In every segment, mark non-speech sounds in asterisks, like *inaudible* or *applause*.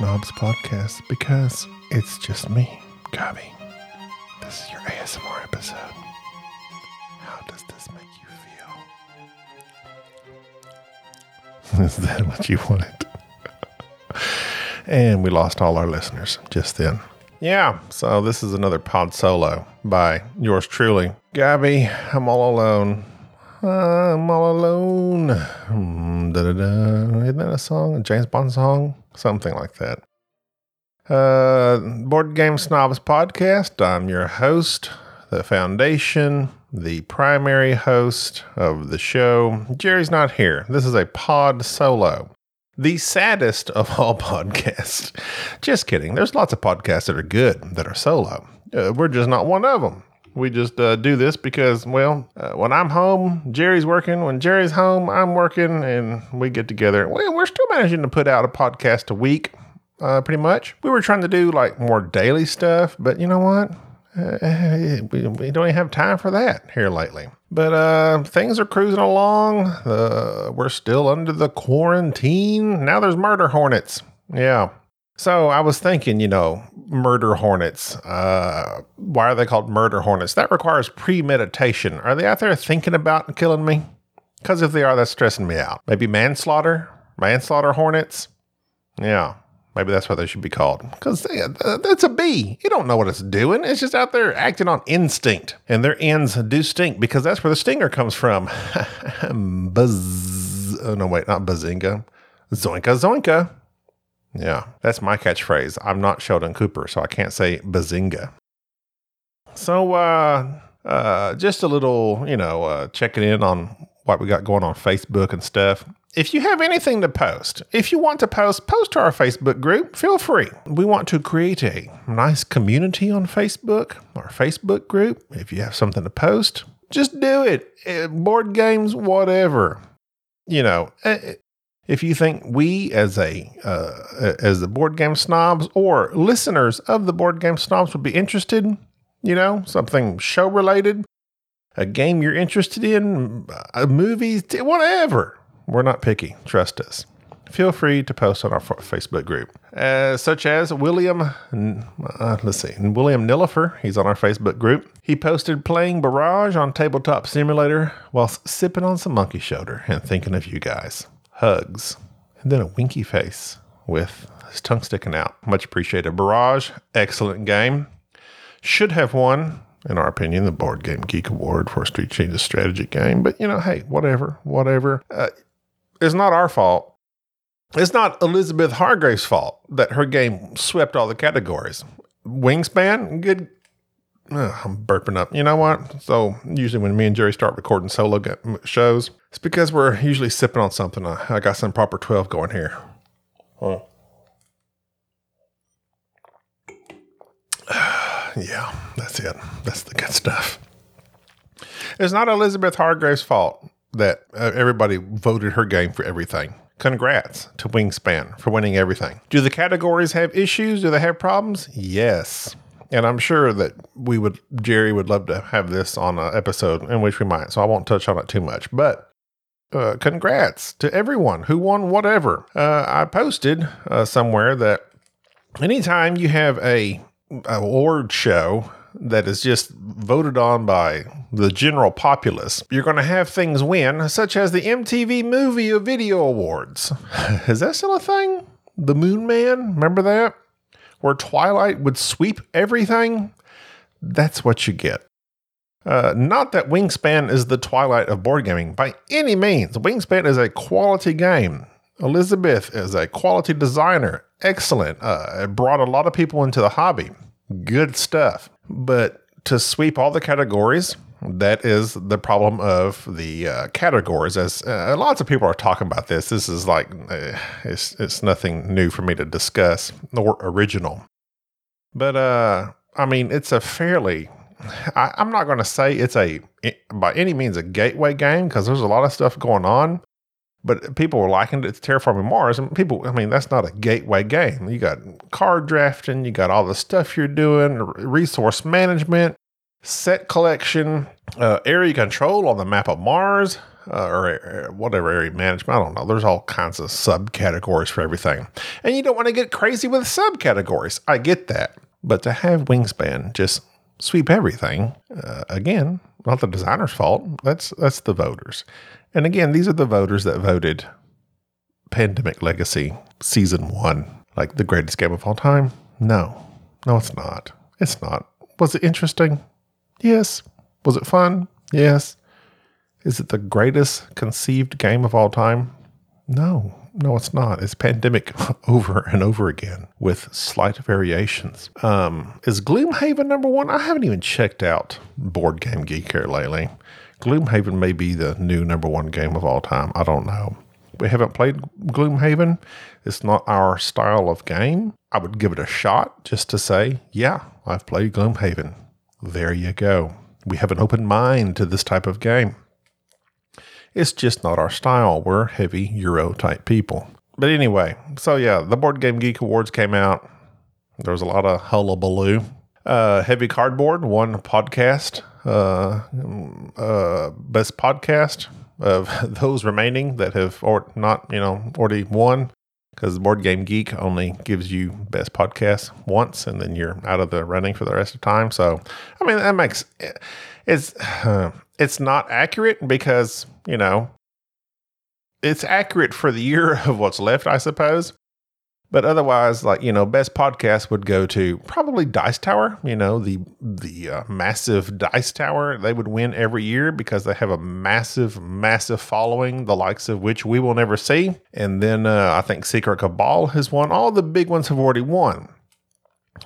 snobs podcast because it's just me, Gabby. This is your ASMR episode. How does this make you feel? *laughs* is that what you wanted? and we lost all our listeners just then. Yeah, so this is another pod solo by yours truly, Gabby. I'm all alone. I'm all alone. Mm, da-da-da. Isn't that a song? A James Bond song? Something like that. Uh, Board Game Snobs Podcast. I'm your host, the foundation, the primary host of the show. Jerry's not here. This is a pod solo. The saddest of *laughs* all podcasts. Just kidding. There's lots of podcasts that are good that are solo. Uh, we're just not one of them. We just uh, do this because, well, uh, when I'm home, Jerry's working. When Jerry's home, I'm working, and we get together. Well, we're still managing to put out a podcast a week, uh, pretty much. We were trying to do like more daily stuff, but you know what? Uh, we, we don't even have time for that here lately. But uh, things are cruising along. Uh, we're still under the quarantine. Now there's murder hornets. Yeah. So I was thinking, you know, murder hornets. Uh, why are they called murder hornets? That requires premeditation. Are they out there thinking about killing me? Because if they are, that's stressing me out. Maybe manslaughter? Manslaughter hornets? Yeah. Maybe that's what they should be called. Because that's a bee. You don't know what it's doing. It's just out there acting on instinct. And their ends do stink because that's where the stinger comes from. *laughs* Buzz. Oh, no, wait, not bazinga. Zoinka, zoinka. Yeah, that's my catchphrase. I'm not Sheldon Cooper, so I can't say bazinga. So, uh, uh, just a little, you know, uh, checking in on what we got going on Facebook and stuff. If you have anything to post, if you want to post, post to our Facebook group. Feel free. We want to create a nice community on Facebook, our Facebook group. If you have something to post, just do it. Uh, board games, whatever. You know, uh, if you think we as a uh, as the board game snobs or listeners of the board game snobs would be interested you know something show related a game you're interested in uh, movies whatever we're not picky trust us. Feel free to post on our facebook group. Uh, such as william uh, let's see william nilifer he's on our facebook group. He posted playing barrage on tabletop simulator while sipping on some monkey shoulder and thinking of you guys hugs, and then a winky face with his tongue sticking out. Much appreciated. Barrage, excellent game. Should have won, in our opinion, the Board Game Geek Award for a Street Changes strategy game. But, you know, hey, whatever, whatever. Uh, it's not our fault. It's not Elizabeth Hargrave's fault that her game swept all the categories. Wingspan, good Ugh, I'm burping up. You know what? So usually when me and Jerry start recording solo shows, it's because we're usually sipping on something. I got some proper 12 going here. *sighs* Yeah, that's it. That's the good stuff. It's not Elizabeth Hargrave's fault that uh, everybody voted her game for everything. Congrats to Wingspan for winning everything. Do the categories have issues? Do they have problems? Yes. And I'm sure that we would, Jerry would love to have this on an episode in which we might. So I won't touch on it too much. But uh, congrats to everyone who won whatever. Uh, I posted uh, somewhere that anytime you have a award show that is just voted on by the general populace, you're going to have things win, such as the MTV Movie of Video Awards. *laughs* is that still a thing? The Moon Man, remember that? where Twilight would sweep everything, that's what you get. Uh, not that Wingspan is the Twilight of board gaming by any means. Wingspan is a quality game. Elizabeth is a quality designer. Excellent. Uh, it brought a lot of people into the hobby. Good stuff. But to sweep all the categories, that is the problem of the uh, categories. As uh, lots of people are talking about this, this is like uh, it's it's nothing new for me to discuss or original. But uh, I mean, it's a fairly. I, I'm not going to say it's a by any means a gateway game because there's a lot of stuff going on. But people were liking it to Terraforming Mars, and people, I mean, that's not a gateway game. You got card drafting, you got all the stuff you're doing, resource management, set collection, uh, area control on the map of Mars, uh, or, or whatever area management. I don't know. There's all kinds of subcategories for everything. And you don't want to get crazy with subcategories. I get that. But to have Wingspan just sweep everything, uh, again, not the designer's fault. That's that's the voters. And again, these are the voters that voted Pandemic Legacy Season 1 like the greatest game of all time. No. No, it's not. It's not. Was it interesting? Yes. Was it fun? Yes. Is it the greatest conceived game of all time? No, no, it's not. It's pandemic *laughs* over and over again with slight variations. Um, is Gloomhaven number one? I haven't even checked out Board Game Geek here lately. Gloomhaven may be the new number one game of all time. I don't know. We haven't played Gloomhaven. It's not our style of game. I would give it a shot just to say, yeah, I've played Gloomhaven. There you go. We have an open mind to this type of game. It's just not our style. We're heavy Euro type people. But anyway, so yeah, the Board Game Geek Awards came out. There was a lot of hullabaloo. Uh, heavy Cardboard won podcast, uh, uh, best podcast of *laughs* those remaining that have or not, you know, already won because Board Game Geek only gives you best podcast once, and then you're out of the running for the rest of time. So, I mean, that makes it's uh, *sighs* it's not accurate because you know it's accurate for the year *laughs* of what's left, I suppose. But otherwise, like you know, best podcast would go to probably Dice Tower. You know, the the uh, massive Dice Tower. They would win every year because they have a massive, massive following, the likes of which we will never see. And then uh, I think Secret Cabal has won. All the big ones have already won.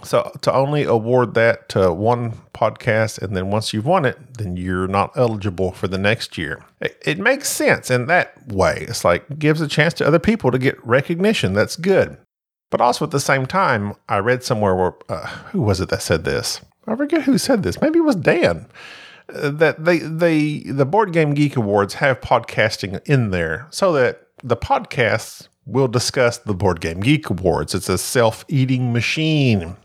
So to only award that to one podcast, and then once you've won it, then you're not eligible for the next year. It, it, makes sense in that way. It's like gives a chance to other people to get recognition. That's good. But also at the same time, I read somewhere where uh, who was it that said this? I forget who said this. Maybe it was Dan. Uh, that they they the Board Game Geek Awards have podcasting in there so that the podcasts will discuss the Board Game Geek Awards. It's a self eating machine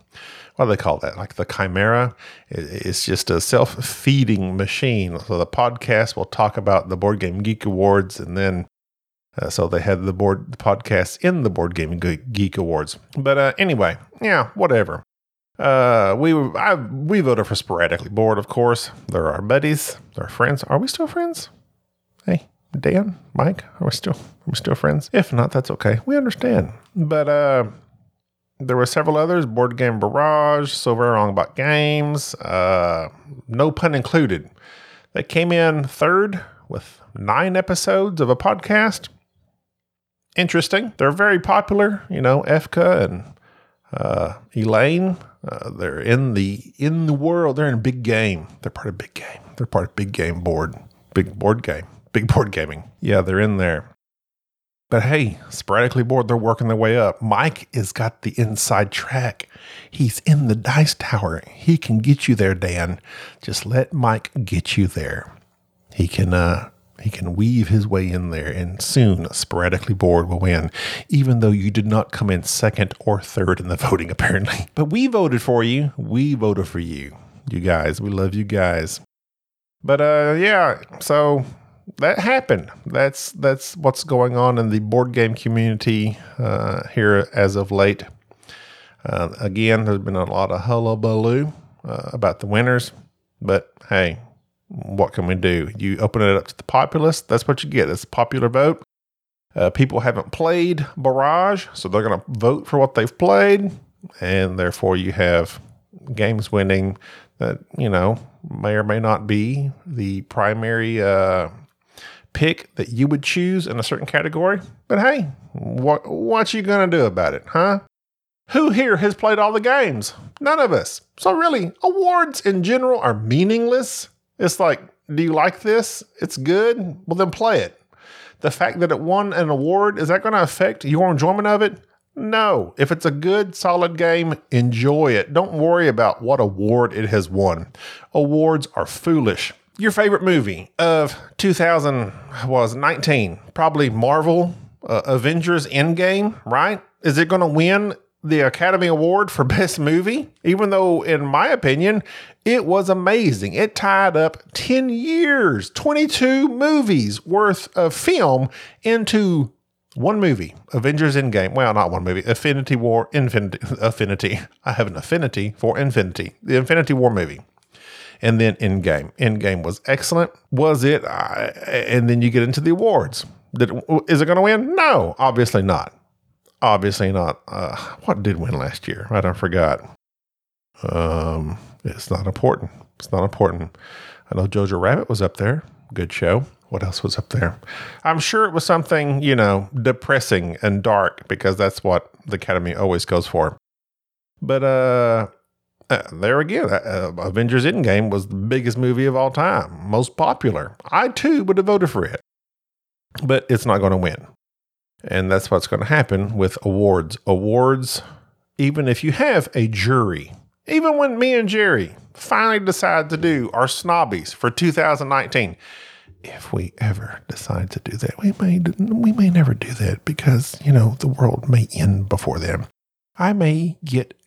what do they call that? Like the chimera. It's just a self feeding machine. So the podcast will talk about the Board Game Geek Awards, and then uh, so they had the board the podcast in the Board Game Geek Awards. But uh, anyway, yeah, whatever. Uh, we I, we voted for sporadically bored, of course. They're our buddies, they're friends. Are we still friends? Hey, Dan, Mike, are we still are we still friends? If not, that's okay. We understand. But uh there were several others Board Game Barrage, So Very Wrong About Games, uh, no pun included. They came in third with nine episodes of a podcast. Interesting. They're very popular, you know, Efka and uh, Elaine. Uh, they're in the in the world. They're in big game. They're part of big game. They're part of big game board, big board game, big board gaming. Yeah, they're in there. But hey, sporadically bored, they're working their way up. Mike has got the inside track. He's in the dice tower. He can get you there, Dan. Just let Mike get you there. He can uh he can weave his way in there, and soon sporadically bored will win, even though you did not come in second or third in the *laughs* voting, apparently. But we voted for you. We voted for you. You guys. We love you guys. But uh yeah, so that happened. That's that's what's going on in the board game community uh, here as of late. Uh, again, there's been a lot of hullabaloo uh, about the winners, but hey, what can we do? You open it up to the populace. That's what you get. It's a popular vote. Uh, people haven't played Barrage, so they're going to vote for what they've played, and therefore you have games winning that you know may or may not be the primary uh, pick that you would choose in a certain category. But hey, what what you gonna do about it, huh? Who here has played all the games? None of us. So really, awards in general are meaningless. It's like, do you like this? It's good. Well, then play it. The fact that it won an award is that going to affect your enjoyment of it? No. If it's a good, solid game, enjoy it. Don't worry about what award it has won. Awards are foolish. Your favorite movie of 2000 was 19, probably Marvel uh, Avengers Endgame, right? Is it going to win the Academy Award for *laughs* Best Movie? Even though, in my opinion, it was amazing. It tied up 10 years, 22 movies worth of film into one movie, Avengers Endgame. Well, not one movie, Infinity War, Infinity, *laughs* Affinity. I have an affinity for Infinity, the Infinity War movie and then Endgame. Endgame was excellent. Was it? And then you get into the awards. Did, is it going to win? No, obviously not. Obviously not. Uh, what did win last year? Right, I forgot. Um, it's not important. It's not important. I know Jojo Rabbit was up there. Good show. What else was up there? I'm sure it was something, you know, depressing and dark because that's what the Academy always goes for. But uh uh, there again, uh, uh, Avengers Endgame was the biggest movie of all time, most popular. I too would have voted for it, but it's not going to win. And that's what's going to happen with awards. Awards, even if you have a jury, even when me and Jerry finally decide to do our snobbies for 2019, if we ever decide to do that, we may we may never do that because you know the world may end before then. I may get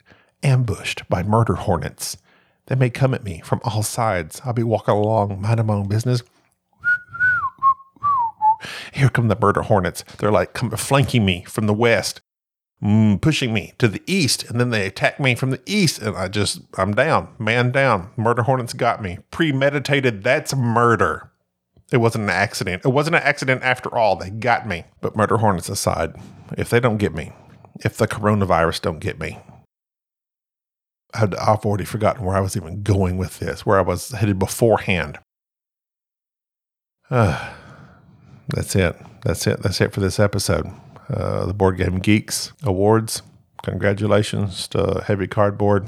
ambushed by murder hornets. They may come at me from all sides. I'll be walking along, minding my own business. Here come the murder hornets. They're like come, flanking me from the west, mm, pushing me to the east, and then they attack me from the east, and I just, I'm down, man down. Murder hornets got me. Premeditated, that's murder. It wasn't an accident. It wasn't an accident after all. They got me. But murder hornets aside, if they don't get me, if the coronavirus don't get me, I've already forgotten where I was even going with this, where I was headed beforehand. Uh, that's it. That's it. That's it for this episode. Uh, the Board Game Geeks Awards. Congratulations to Heavy Cardboard,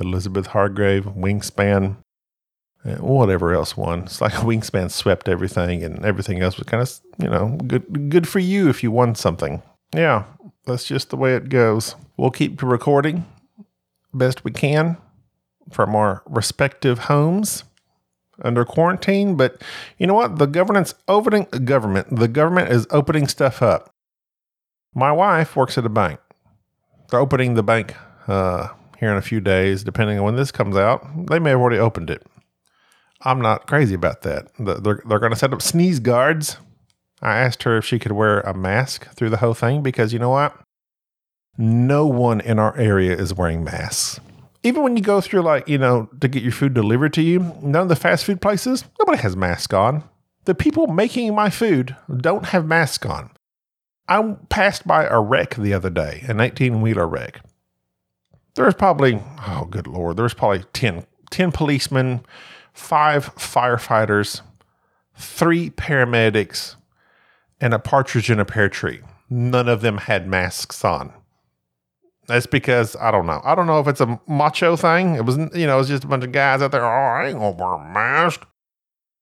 Elizabeth Hargrave, Wingspan, whatever else won. It's like *laughs* Wingspan swept everything, and everything else was kind of, you know, good. Good for you if you won something. Yeah, that's just the way it goes. We'll keep recording best we can from our respective homes under quarantine. But you know what? The government's opening government. The government is opening stuff up. My wife works at a bank. They're opening the bank uh, here in a few days, depending on when this comes out. They may have already opened it. I'm not crazy about that. They're, they're going to set up sneeze guards. I asked her if she could wear a mask through the whole thing because you know what? No one in our area is wearing masks. Even when you go through, like, you know, to get your food delivered to you, none of the fast food places, nobody has masks on. The people making my food don't have masks on. I passed by a wreck the other day, an 18 wheeler wreck. There's probably, oh, good Lord, there's probably 10, 10 policemen, five firefighters, three paramedics, and a partridge in a pear tree. None of them had masks on. That's because I don't know. I don't know if it's a macho thing. It was, you know, it's just a bunch of guys out there. Oh, I ain't gonna wear a mask.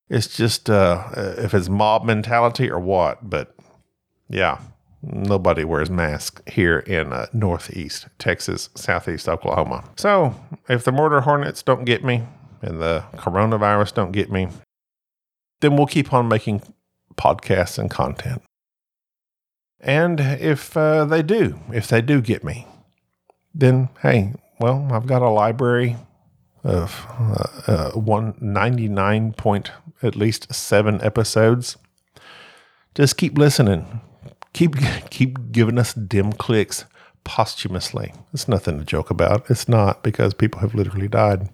It's just uh, if it's mob mentality or what. But yeah, nobody wears masks here in uh, Northeast Texas, Southeast Oklahoma. So if the murder hornets don't get me and the coronavirus don't get me, then we'll keep on making podcasts and content. And if uh, they do, if they do get me, then hey, well, I've got a library of uh, uh, 199 point at least seven episodes. Just keep listening. Keep *laughs* keep giving us dim clicks posthumously. It's nothing to joke about. It's not because people have literally died.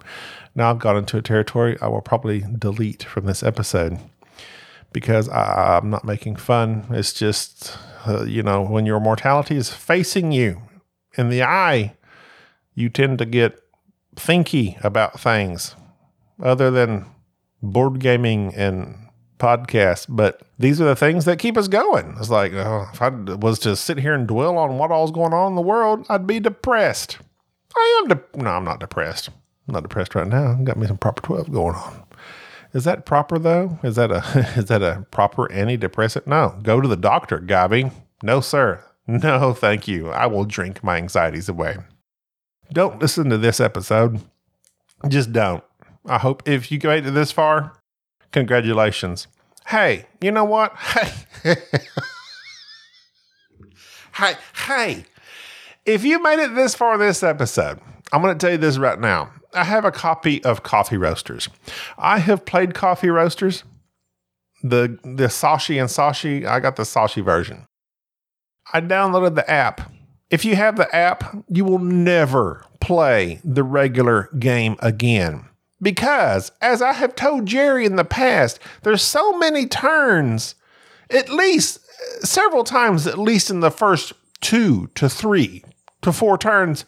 Now I've got into a territory I will probably delete from this episode because I, am not making fun. It's just, uh, you know, when your mortality is facing you in the eye, you tend to get thinky about things other than board gaming and podcasts. But these are the things that keep us going. It's like, oh, if I was to sit here and dwell on what all's going on in the world, I'd be depressed. I am. De- no, I'm not depressed. I'm not depressed right now. I've got me some proper 12 going on. Is that proper though? Is that a *laughs* is that a proper antidepressant? No. Go to the doctor, Gabby. No, sir. *laughs* No, thank you. I will drink my anxieties away. Don't listen to this episode. Just don't. I hope if you made it this far, Congratulations. Hey, you know what? *laughs* Hey. *laughs* hey, hey. If you made it this far this episode, I'm going to tell you this right now. I have a copy of Coffee Roasters. I have played Coffee Roasters. The the Saashi and Saashi, I got the Saashi version. I downloaded the app. If you have the app, you will never play the regular game again. Because, as I have told Jerry in the past, there's so many turns, at least several times, at least in the first two to three to four turns,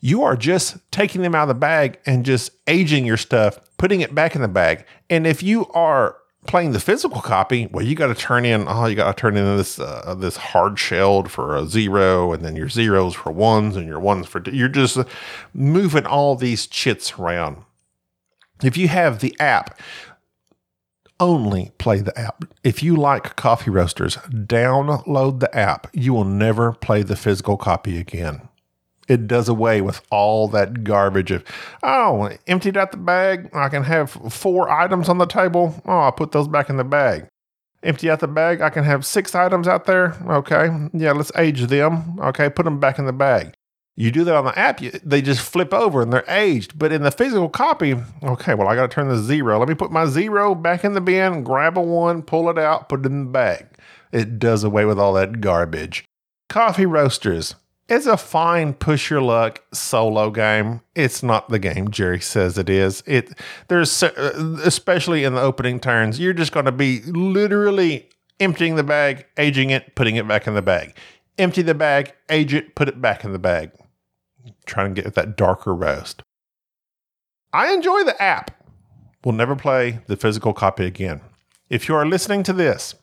you are just taking them out of the bag and just aging your stuff, putting it back in the bag. And if you are playing the physical copy, well, you got to turn in. Oh, you got to turn in this uh, this hard shelled for a zero, and then your zeros for ones, and your ones for. You're just moving all these chits around. If you have the app, only play the app. If you like coffee roasters, download the app. You will never play the physical copy again. It does away with all that garbage of, oh, emptied out the bag. I can have four items on the table. Oh, I'll put those back in the bag. Empty out the bag. I can have six items out there. Okay. Yeah, let's age them. Okay. Put them back in the bag. You do that on the app, you, they just flip over and they're aged. But in the physical copy, okay, well, I got to turn the zero. Let me put my zero back in the bin, grab a one, pull it out, put it in the bag. It does away with all that garbage. Coffee roasters. It's a fine push your luck solo game. It's not the game Jerry says it is. It there's uh, especially in the opening turns, you're just going to be literally emptying the bag, aging it, putting it back in the bag. Empty the bag, age it, put it back in the bag trying to get that darker roast. I enjoy the app. We'll never play the physical copy again. If you are listening to this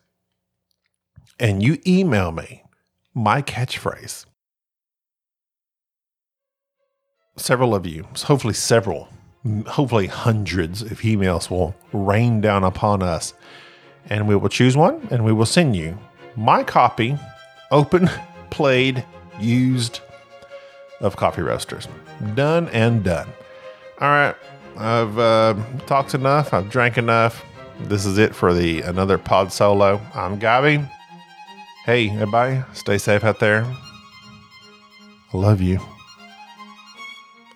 and you email me my catchphrase, several of you, hopefully several, hopefully hundreds of emails will rain down upon us. And we will choose one and we will send you my copy, open, *laughs* played, used, of coffee roasters. Done and done. All right, I've uh, talked enough. I've drank enough. This is it for the another pod solo. I'm Gabby. Hey, everybody, stay safe out there. I love you.